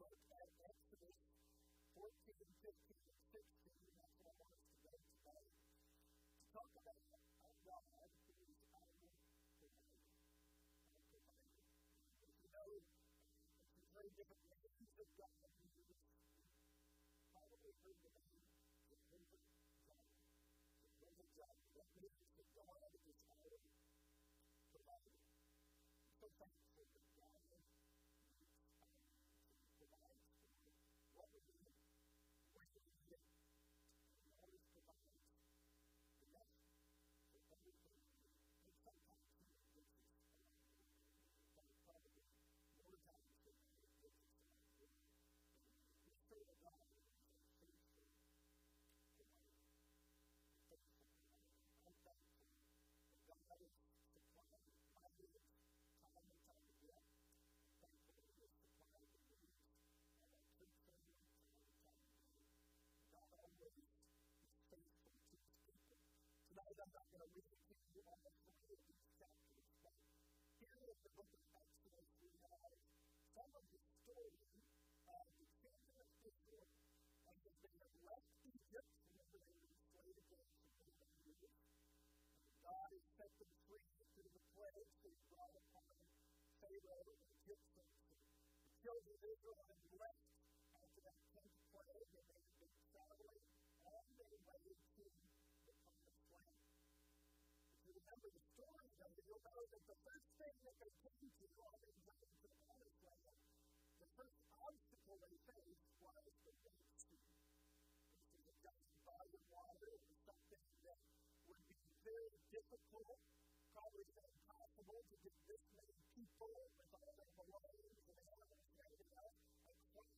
from Exodus 14, 15, and 16, that's what I want us to go today, to talk about a God who is our provider. Our provider. If you know, if very different names of God, you've probably heard the name Jehovah Jireh. Jehovah Jireh. that means that God is our provider. So thankful that Egypt, and after they were enslaved again to the Egypt. God has set them free through the plagues that he brought upon Pharaoh and the Egyptians. The children of Israel had left after that tenth plague, and they had been traveling on their way to the promised land. If you remember the story, though, you'll know that the first thing that they came to on their way to the promised land, the first obstacle difficult, probably impossible to get this many people with all their belongings and animals and everything else across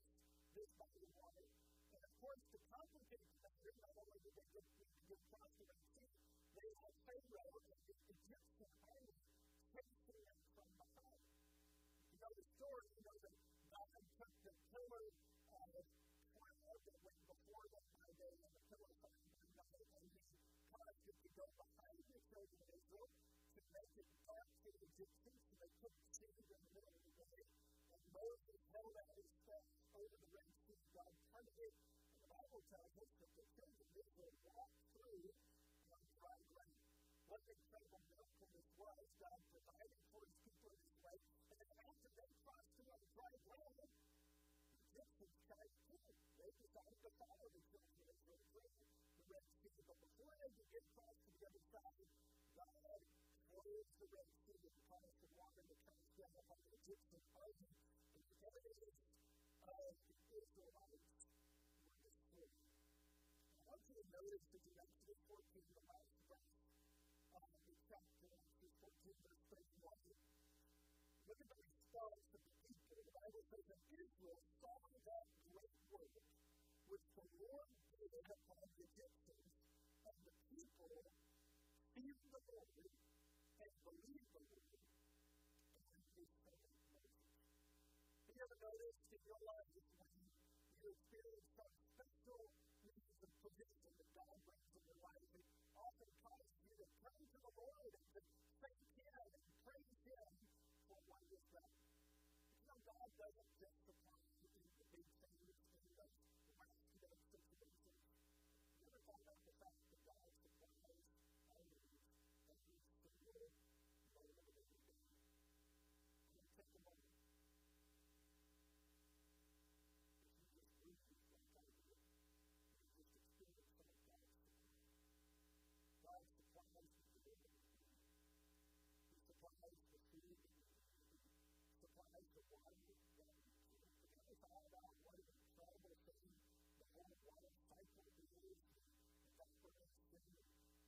this body of water. And of course, to complicate the matter, not only did they get to good across the Red Sea, they had Pharaoh and the Egyptian army chasing them from behind. You know, the to capture the Egyptians, and they couldn't see them in the middle of the day. And Moses held out his staff over the Red Sea. God parted it, and the Bible tells us that the children of Israel walked through on dry ground. What an incredible miracle this was. God provided for his people in this way. And then after they crossed through on dry ground, Egyptians tried to They decided to follow the children of Israel through the Red Sea. But before they could get across to the other side, What is the Red Sea that caused the water to come down upon the Egyptian army? And the enemies of the Israelites were destroyed. I want you to notice that in Exodus 14, the last verse of the chapter, Exodus 14, verse 31, look at the response of the people. The Bible says that Israel saw that great work which the Lord did upon the Egyptians, and the people feared the Lord and believed the and his. Have you ever noticed in your life that when you experience some special means of provision that God brings in your life, it often causes you to turn to the Lord and to thank Him and praise Him for what done. You know, God doesn't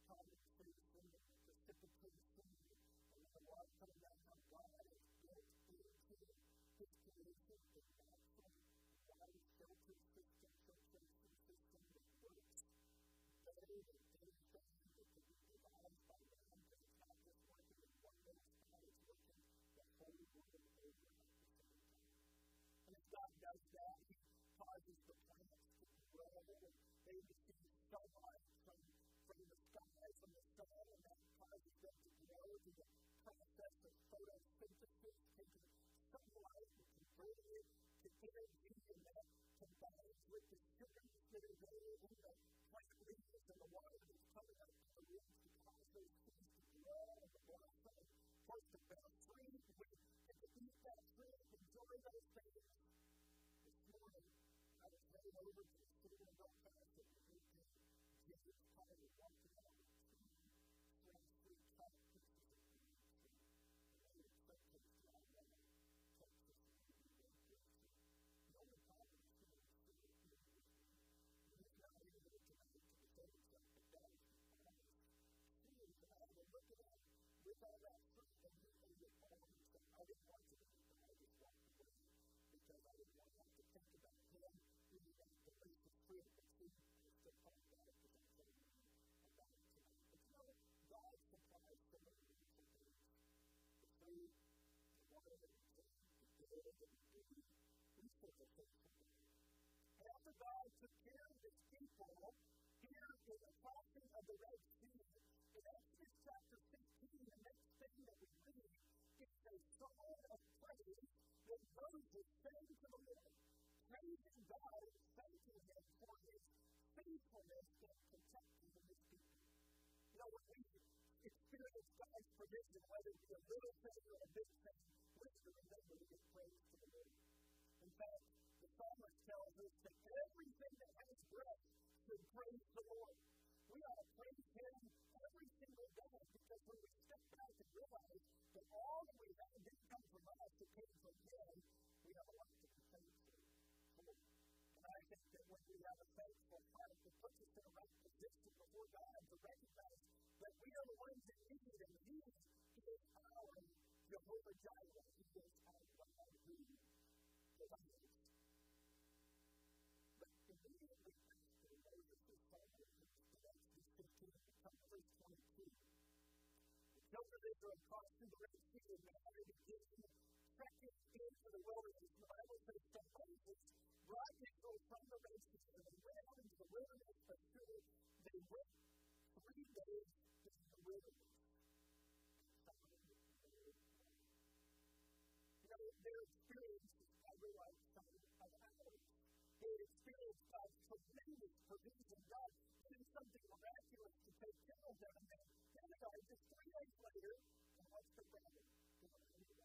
private and the how God built into his creation, the natural system, filtration system that works better than anything that can be devised by man because it's not just working in one working the whole world over at the same time. And God does that, he causes the plants to grow and they receive sunlight the whole of that to grow technology, the process of photosynthesis, taking sunlight and converting it to energy, and that combines with the sugars that are there in the plant leaves and the water that's coming up from the roots to cause those trees to grow and to blossom. Of course, the best tree, we get to eat that tree enjoy those things. This morning, I was headed over to the store in Belfast, and we did Jesus' title, walked around. Telling you God. The the. And after God took care of his people, here the crossing of the Red Sea, in Exodus chapter 15, the next thing that we read is a song of praise that Moses sang to the Lord, praising God and thanking him for faithfulness in protecting his people. You know, when we experience God's provision, whether it be a little thing or a big thing, we to remember to give praise to the Lord. In fact, the psalmist tells us that everything that has breath should praise the Lord. We ought to praise Him every single day because when we step back and realize that all that we have didn't come from us, it came from Him, think that when we have a faithful heart, it puts us in a right position before God to recognize that we are the ones in need, and He is our Jehovah Jireh. He is our God who provides. But immediately after Moses' father, Exodus 15 comes verse 22. The children of Israel crossed through the Red Sea and they had to Egypt, trekking into the wilderness their experience is probably like some of ours. They experienced God's tremendous provision, God doing something miraculous to take care of them. And then, they just three days later, and what's the problem? They don't have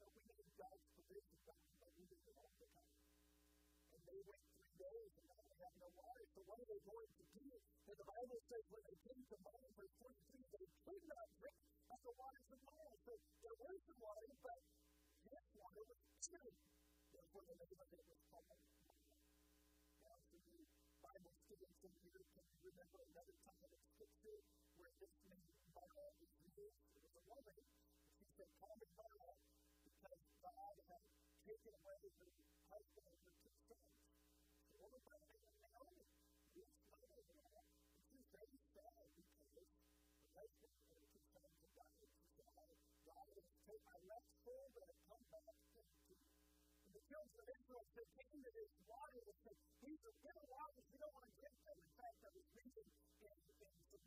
we need God's provision, but we need it all the time. And they went three days and now they water. So what are they going to do? And the Bible says when they came to Mount verse 23, they could not drink of the waters of Mount. So there was some water, but this water was bitter. Therefore, the name of it was called Now, for you Bible students in here, can you remember another time in Scripture where this name Mara is used? It was a woman. She said, Call me because God had taken away her husband and her two sons. So, what was that taken my left but I've come back empty. And the children of Israel said, came to this water and said, These are bitter don't want to drink them. In fact, I was reading in, in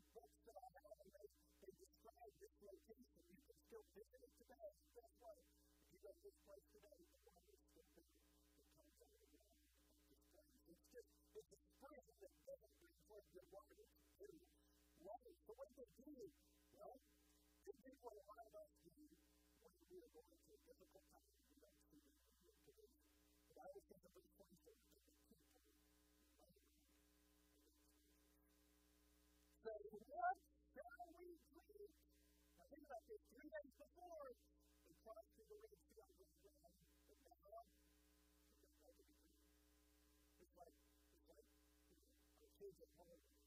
have, and they, they describe this location. Still today. Guess what? If to this place today, water is the ground. It's just, it's a spring that doesn't bring forth good water. It's bitter water. So what do they do? Well, they do what a lot of us do when we are going through a difficult time. We don't see it today. But I was thinking verse 24 that the people So what shall we drink? Now think about this. Three days before, they crossed through the Red Sea on the ground, but now like to. It's like, it's like, you know, our kids at home.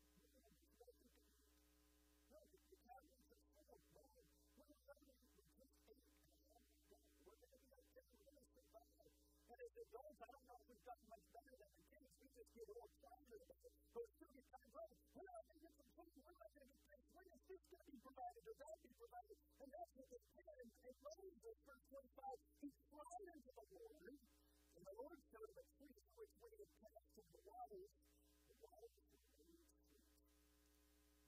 Adults, I don't know if we've gotten much better than the kids. We just get all excited about it. But as soon as we're not going to get some food. We're not going to get things. We're just this going to be provided or that be provided. And that's what they did. And, Moses, verse 25, he cried unto the Lord. And the Lord showed him a tree which when he had passed through the waters, the waters were made sweet.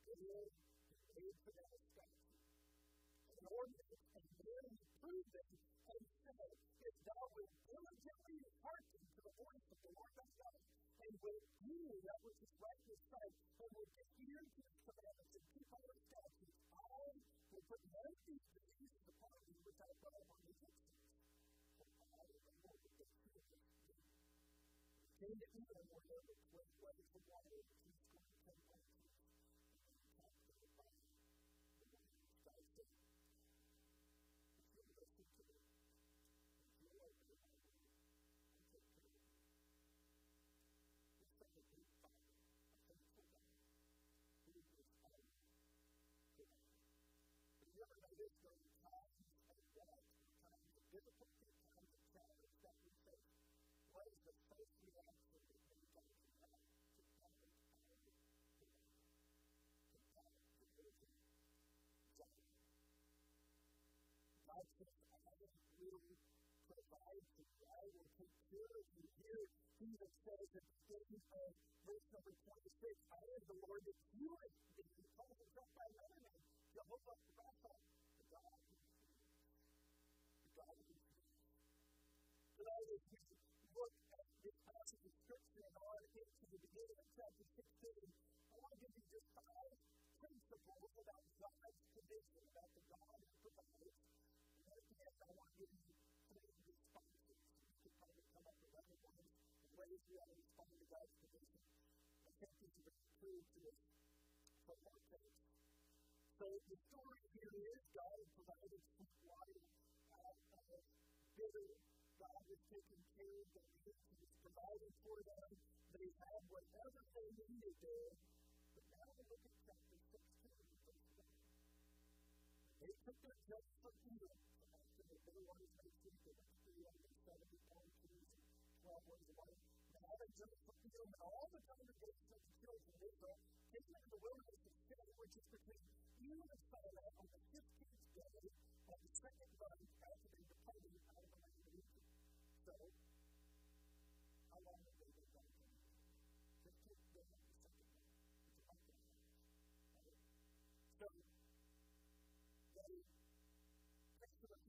Good made for that statue. And proved dealt with diligently and hearken to the voice of the Lord thy God, and will do that which is right in his sight, and will give to his commandments and keep all his statutes. I will put none of these diseases upon thee which I brought upon the Egyptians. For I am the Lord that takes care of thee. It came to Edom where there was great water, and difficult time to challenge that we face. What is the first reaction that we go to have to public our demand? To public conversion. Judgment. God says, I will provide for you. I will take care of you. Here, Jesus says at the end of verse number 26, I am the Lord that healeth thee. He calls himself by another name, Jehovah Rapha. 16. I want to give you just five principles about God's provision, about the God who provides. And at the end, I want to give you three responses. You could probably come up with other ones and ways we ought to respond to God's provision. I think this is very true to us from our text. So the story here is God provided sweet water out of bitter. God has taken care of their needs. He has provided for them they had whatever they needed there, but now we look at chapter 16, verse 1. They took their just for Edom, from after the bitter waters they seized the rest of the other 70 palm trees and 12 ways of water. Now they took for Edom and all the congregation of the children of Israel, came into the wilderness of Sin, which is between Edom and Sinai on the 15th day of the second month,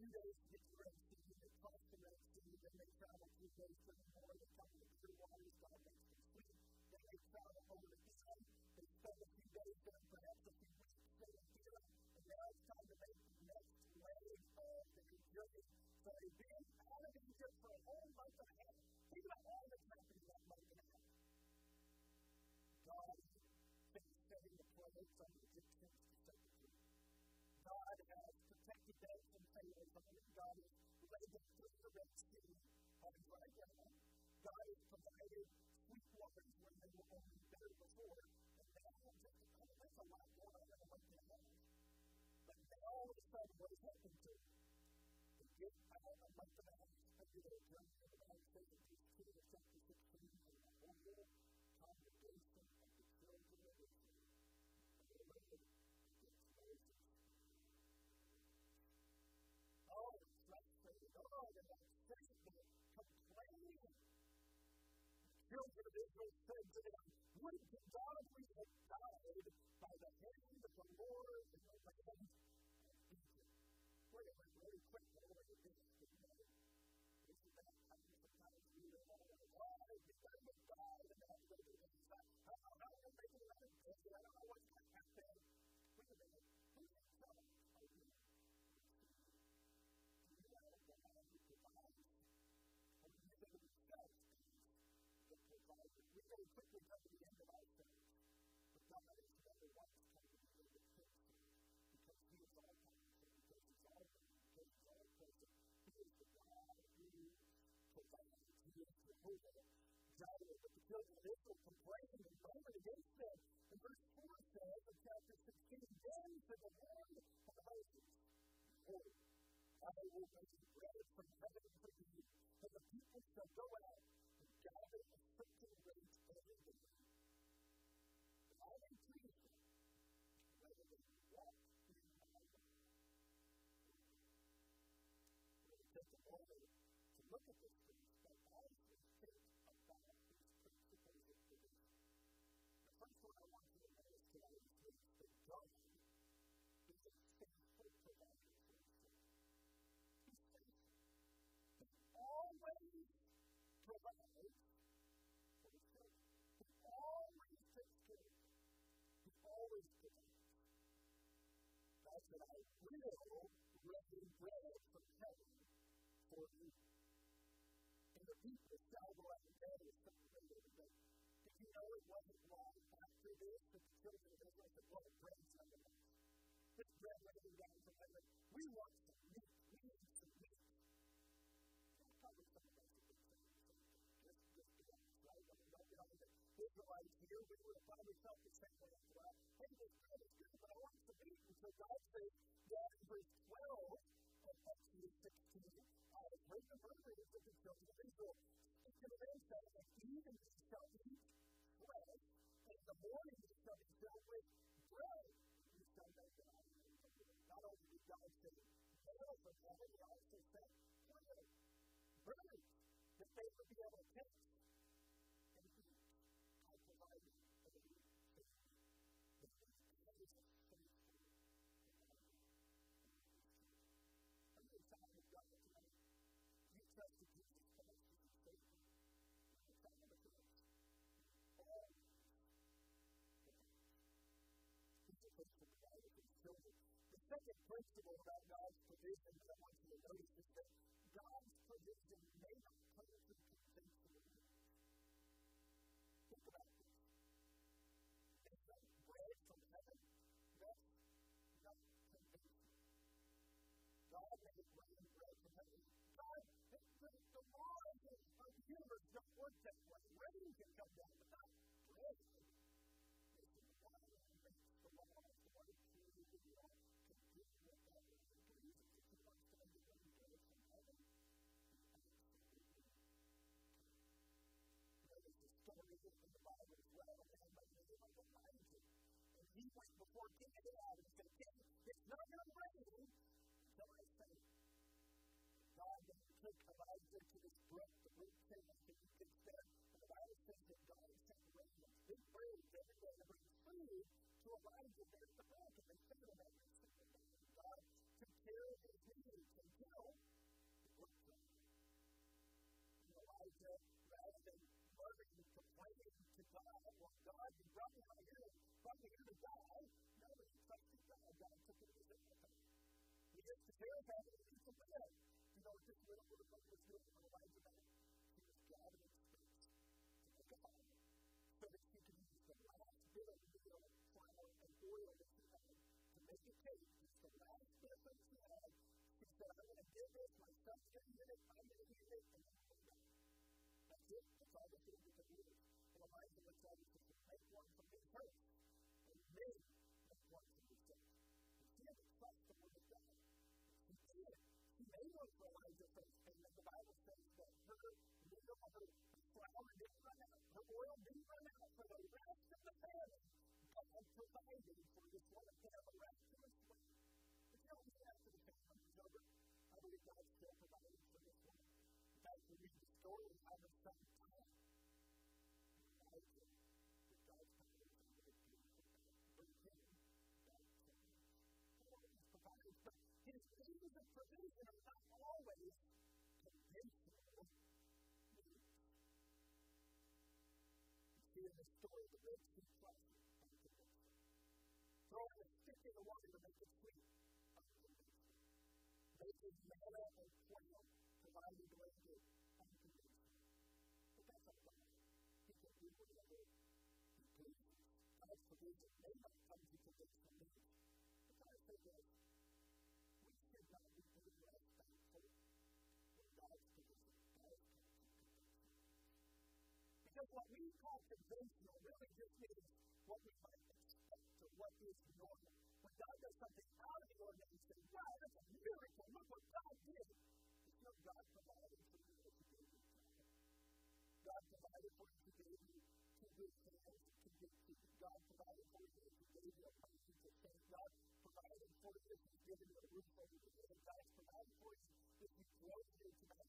two days difference between the cost and activity that may travel two days God has provided sweet waters when they were only bitter before. And now, just, I mean, that's a lot going on in what they have. But now all of a sudden, what has happened to them? They get out of my past, I get a drink of my children of Israel said to them, Would to God we had died by the hand of the Lord in the land of Egypt. Wait a minute, really quick, by the way, this is the name. This is that time sometimes we don't know we died and that's we're going to say. I don't know, I'm making a mistake, I don't know what quickly come to the end of ourselves. But God is us know that what's coming to the end because He is all powerful, because He's all because He's all present. He is the God who provides, He is Jehovah. Jireh, but the children of Israel complained and murmured against them. And verse 4 says in chapter 16, Then said the Lord of hosts, Behold, I will make bread from heaven for you, and the people to look at this piece, but as we about these principles of provision. The first one I want you to notice today is this, that God is a faithful provider for. He's faithful. He always provides for. He always takes care of. He always provides. God's that I will rain bread from heaven for you. But did you know it wasn't long after this that the children of Israel said. This bread down from heaven. We want some meat. We need some meat. Probably some of us have been saying the same thing. Right? I mean, don't on the Israelites here. We would have probably felt the same way as well. Hey, this bread is good, but I want some meat. And so God says, yeah, in verse 12 of Exodus 16, children of Israel. Speak to them and say, and even you shall eat flesh, and the morning shall be filled with bread. You shall make an Not only did God say, hail from heaven, he also said, plant birds that they would be able to and eat. I provided a meat. This is amazing. Are you excited about God tonight? You trusted Jesus Christ as your Savior. You're excited about this. All He's a faithful provider for his children. The second principle about God's provision that I want you to notice is that God's provision may not come perfectly convince you. Think about this. It's like bread from heaven. That's not convincing. God made rain bread from heaven. God, the laws of the universe don't work that way. Rain can come down, but not He went before King Ahab said, King, it's not going to rain until I say it. God then took Elijah to this brook, the brook Cherith, that you can stand. And the Bible says that God sent rain big birds every day to bring food to Elijah there at the brook. And they fed him every single day. God took care of his needs until the brook dried. And Elijah, rather than murmuring and complaining to God, well, God, you brought me out here, brought me here to die. No, he trusted God. God took it He gets to him and. You know this little was doing when Elijah was gathering space to make a fire so that could use the last bit of meal, flour, and oil that he had to make a cake. It's the last bit of things he had. He said, I'm going to give this, my son's going to eat it, I'm going to eat it, and then going to die. That's it. That's all the do. And Elijah looks at him and says, make one they have wanted to And He had to trust the word of God. He did. He made one for Elijah first. and then the Bible says that her meal, her flour didn't run out, her oil didn't run out for the rest of the family. God had provided for this woman to have a miraculous way. But you know, even after the family was over, I believe God still provided for this woman. In fact, we read the story of how her son of provision are not always conventional means. You see in the story the Red Sea crossing, unconventional. Throwing a stick in the water to make it sweet, unconventional. Making manna and quail, providing blanket, unconventional. But that's all God. He can do whatever he pleases. God's provision may not come to conventional means. But God this, what we call conventional really just means what we might expect or what is normal. When God does something out of the ordinary, you say, wow, that's a miracle. Look what God did. It's God provided for you as you gave you God provided for you, gave you two good hands to get to you. God provided for you, He gave you a to stand. God provided for you, He's given you a roof over your head. Provided for you if you here tonight.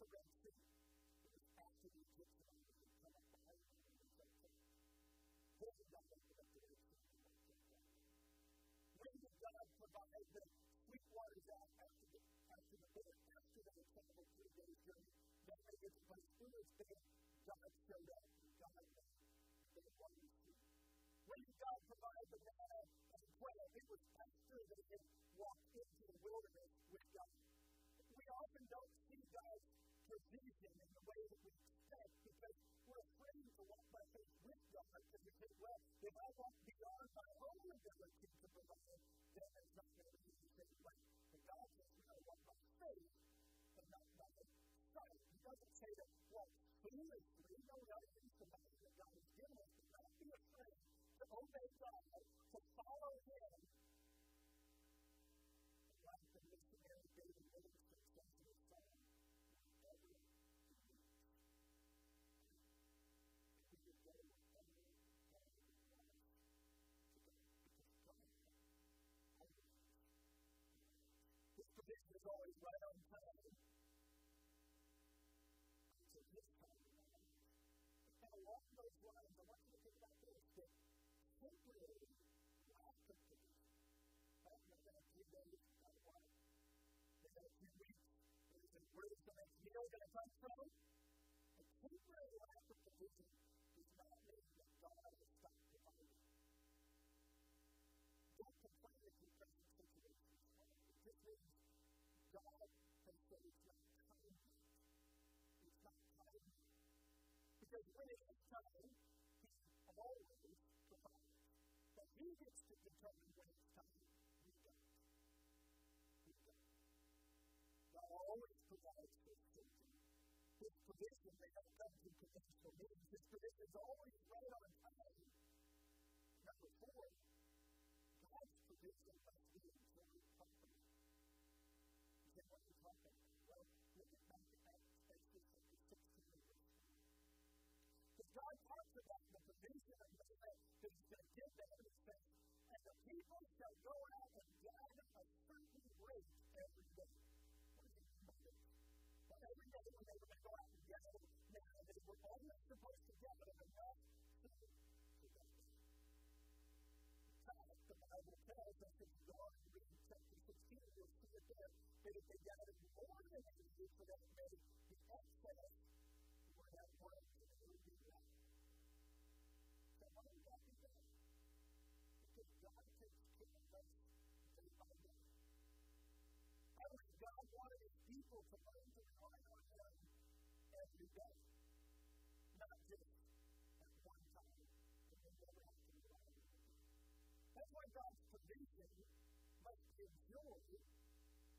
It was after the Egyptians had come up behind and they God up Sea? When did God provide the sweet waters out after the, after the after they three journey? They place through this God showed up. God made the waters sweet. When did God provide the manna and quail? It was after they had walked into the wilderness with God. We often don't provision in the way that we expect because we're afraid to walk by faith with God because we think, well, if I walk beyond my own ability to provide, then it's not going to be the same way. But God says we gotta walk by faith and not by sight. He doesn't say that, walk foolishly this kind of man. Now, along those lines, I want you to think about this, that temporary lack of faith, right, no matter few days, not one, no a few weeks, what is it, where is the next meal going to come from? A temporary lack of provision does not mean that God has stopped providing. Don't complain if you face a situation. It just means God has said it's not because when it is time, He always provides. But He gets to determine when it's time. We don't. We don't. God always provides His children. His provision may not come through conventional means. His provision is always right on time. Number four, God's provision must be enjoyed properly. Is that what you're talking about? That going to give them, and and the people shall go out and gather a certain rate every day. Every day when they to go out and gather, now they were only supposed to gather enough food that day. In fact, the Bible tells us day. not just at one time, but never have to rely on Him. That's why God's provision must be enjoyed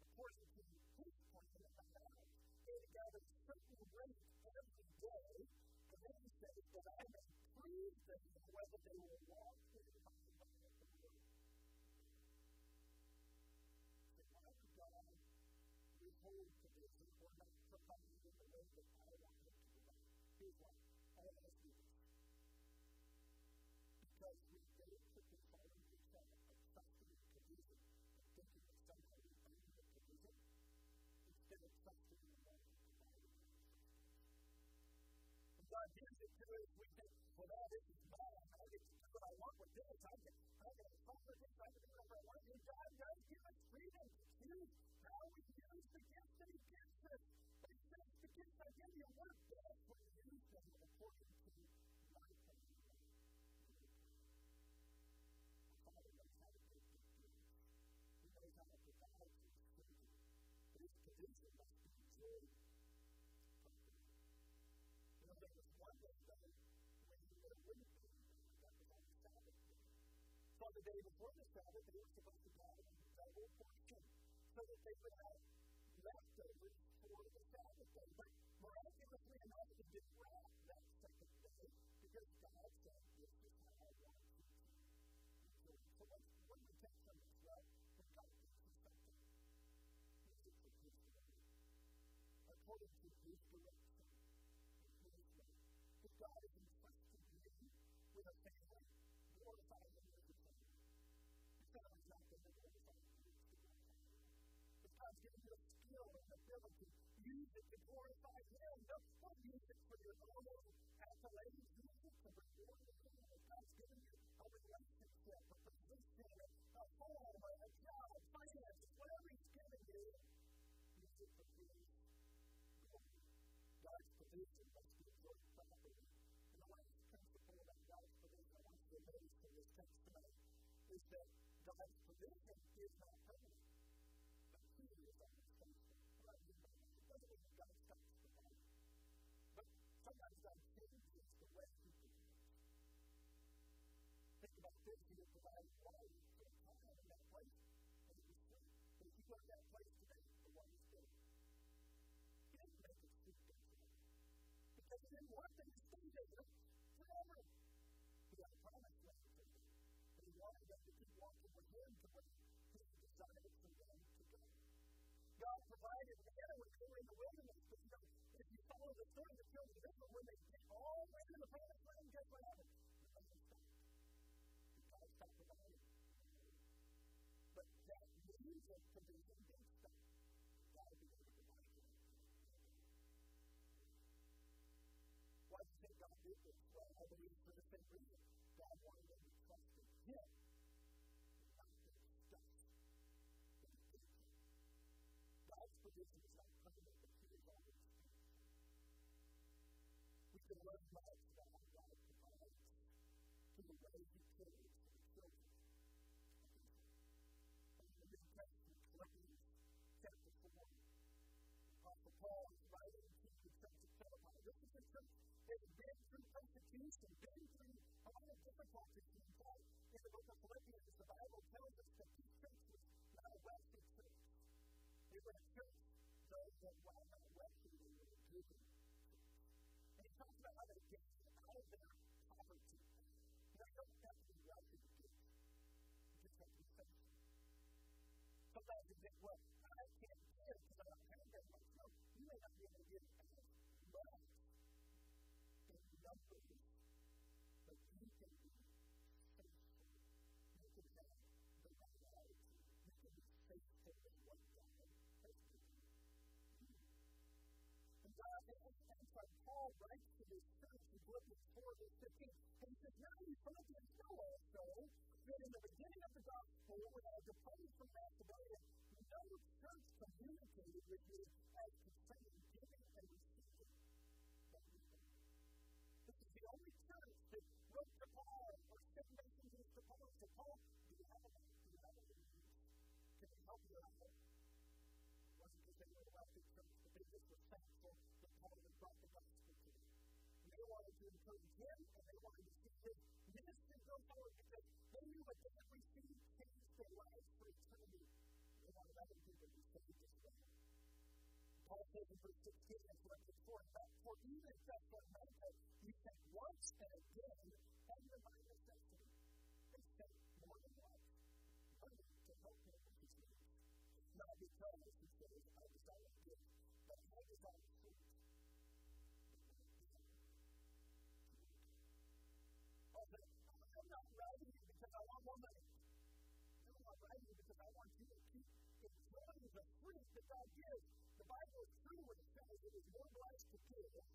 according to His plan in the lives. And God is certain great every day, and then He says that I may prove them whether they will walk in my withhold provision or not provide in the way that people are as this. Because we very quickly fall into the trap of trusting and provision, and thinking that somehow we earn the provision, instead of trusting in the Lord who provided it. And God gives it to us, we think, well, this is mine. I get to do what I want with this. I can the day before the Sabbath, they were supposed to gather and double portion so that they would have leftovers for the Sabbath day. But miraculously enough, it didn't wrap that second day because God said, This is how I want you to enjoy it. So, what's, what do we take from this? Well, when God gives you something, use it for His glory. According to his direction, skill and ability. Use it to glorify Him. Don't use it for your own accolades. Use it to reward the. If God's given you a relationship, a position, a home, a job, finances, whatever He's given you, use it for His glory. God's provision must be enjoyed properly. And the last principle about God's provision I want you to notice in this text tonight is that God's provision is not this. He will provide water for a time in that place, it was free. But if you go to that place today, the water is good. He didn't make it sweet because He didn't want them to stay there forever. He had a promise land for them. And He wanted them to keep walking with Him to where He decided for them to go. God provided manna when they were in the wilderness, but you know, if you follow the story of the children when they get all the way to the promised land, guess what happened? God said God did this, so I believe for the same reason. God wanted them to trust in Him. not their stuff. God's provision is not permanent, but He is always faithful. We can learn much about how God provides to the way He cares has been through persecution, been through a lot of difficulties. In fact, in the book of Philippians, the Bible tells us that this church was not a wealthy church. They were a church, those that while not wealthy, they were a giving And he talks about how they get out of their poverty. Now, you don't have to be wealthy to give. You just have to be faithful. Sometimes you think, well, I can't give because I don't have that much. No, you may not be able to give as much but you can be faithful. You can have the right attitude. You can be faithful in what God has given you. And God, and so Paul writes to this church in Philippians 4, verse 15, and he says, Now you Philippians know also that in the beginning of the gospel, when I departed from Macedonia, no church communicated with you as to him, and they wanted to see his ministry go forward because they knew what they had received changed their lives for eternity. They wanted other people to be saved as well. Paul says in verse 16 of Philippians 4, in fact, for even in Thessalonica, you sent once and again keep enjoying the fruit that God gives. The Bible is true when it says it is more blessed to give than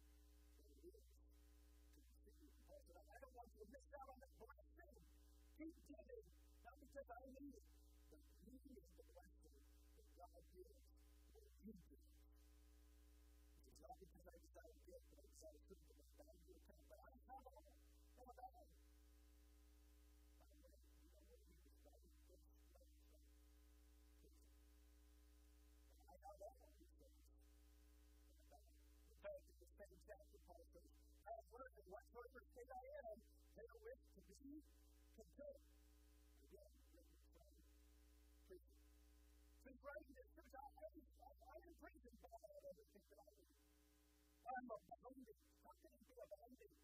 it is I don't want you to miss out on that blessing. Keep giving, not because I need it, but you need the blessing that God gives when you give. It's not because to be content. Again, written from prison. Since I, I, I'm in prison, but I have everything that I need. I'm abounding. How can it be abounding?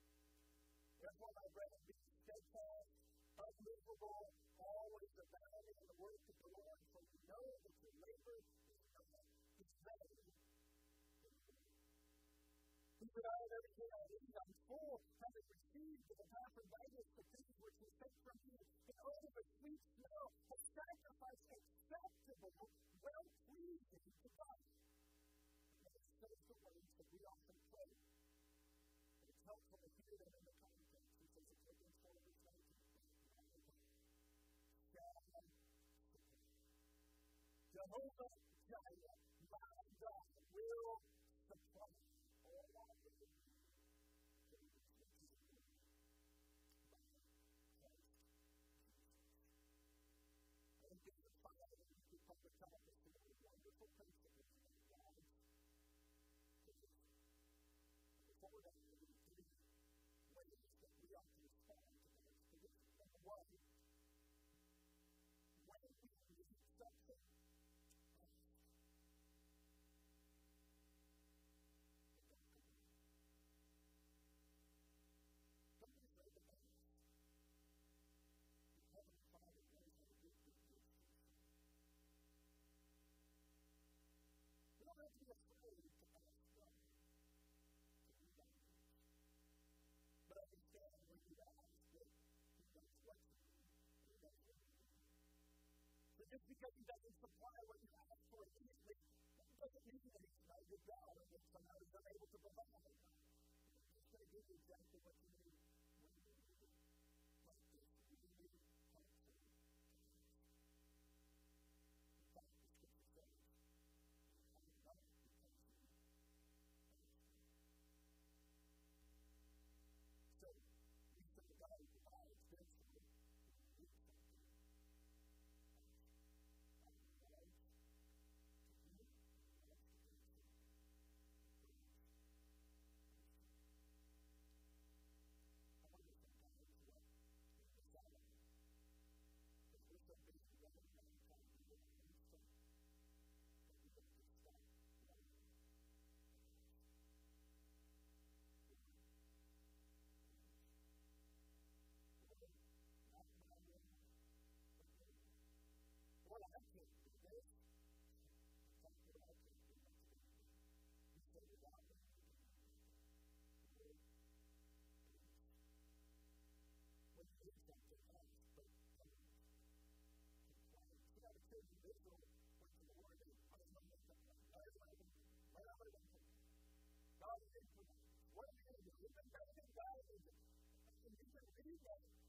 Therefore, my brethren, be steadfast, unmovable, always abounding in the work of the Lord, for we know that your labor disregard everything I need. I'm full, having received the Epaphroditus, the things which he sent from you, in order the sweet smell, a sacrifice acceptable, well pleasing to God. And it's those the words that we often pray. And it's helpful to hear them in the context. He says in Philippians 4, verse 19, Jehovah Jireh, my God, will just because He doesn't supply what you ask for immediately, doesn't mean that He's not a God or that somehow He's unable to provide. He's going to give you exactly what you need you've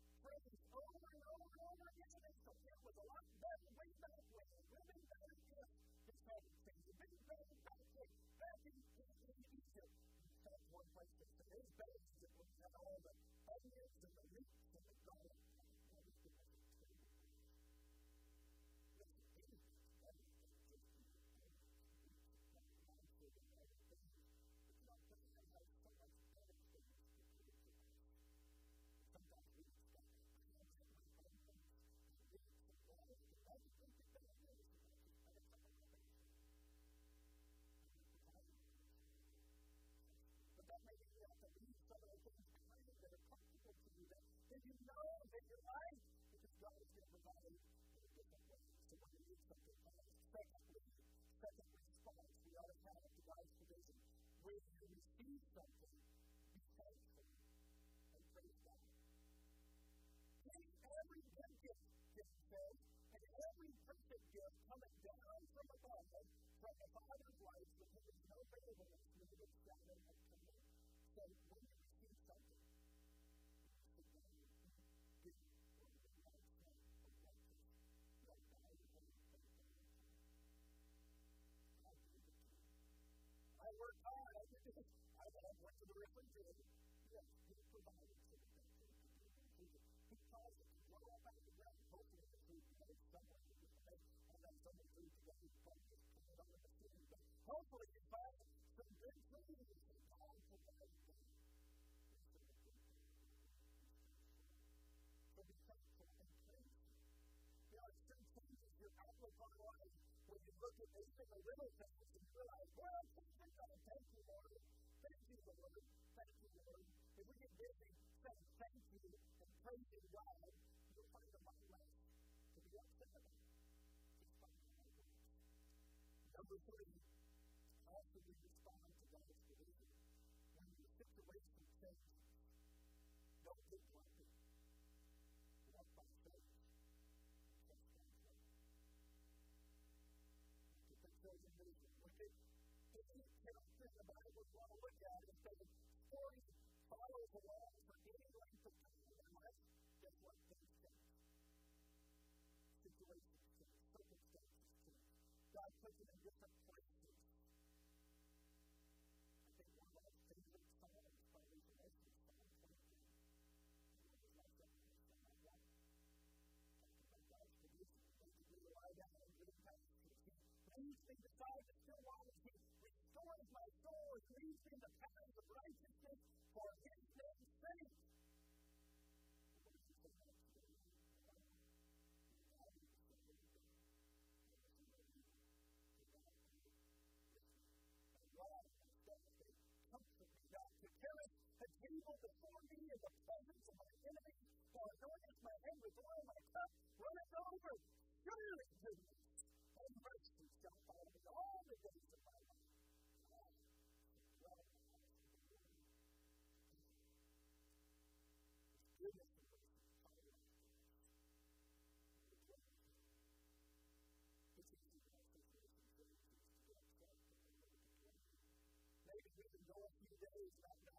secondly, second response we ought to have to God's provision. When you receive something, be thankful and praise God. Take every good gift, gift says, and every perfect gift coming down from above, from the Father's life, lights, with whom is no variableness, neither shadow of turning. So Yes, he provided some things. He, he caused it to grow up out of the ground. Hopefully, the food goes somewhere. And then some of the food today is probably just of the city. But hopefully, you find some good and some time to live. So be thankful and praise know, it still changes your outlook on life when you look at even the little things and you realize, well, thank God, thank you, Lord. Thank you, Lord. Thank you, Lord. If we get busy saying thank you and praising God, you'll find a lot less to be upset about. Just find a lot less. Number three, also we respond to God's provision. When your situation changes, don't get grumpy. Walk by faith. chosen vision. Look at any character in the Bible you want to look at and say, story follows for any length of time life, guess what? Things change. Situations change. Circumstances change. chosen in different places. I think one of my favorite songs probably the most is Psalm 23. It was like that in my life. Talking about God's provision, making me lie down in green pastures. He leads me beside the still waters. He restores my soul and leads me in the paths of righteousness for his table before me in the presence of my enemies, for anointeth my head with oil, my cup runneth over. Surely goodness and mercy shall follow me all the days of my life. Goodness and mercy follow us. It's easy to have situations Maybe we can go a few days not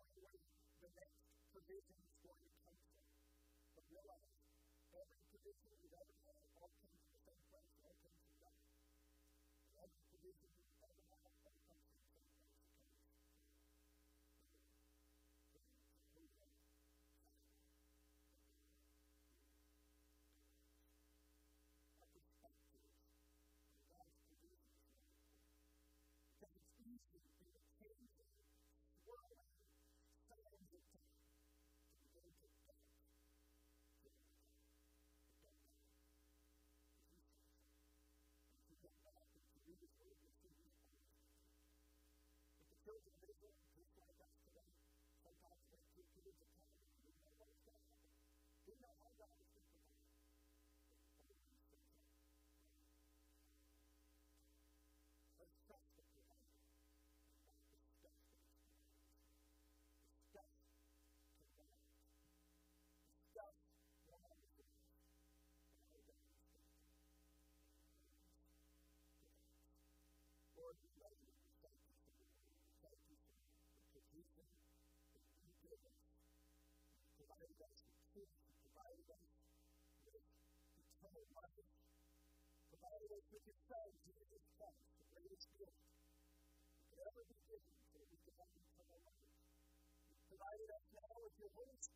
make provisions for your comfort. But realize every provision you've ever provided with eternal life, provided us with his Son, Jesus Christ, the greatest gift that could ever be given so that we could have eternal life. Provided us now with your Holy Spirit.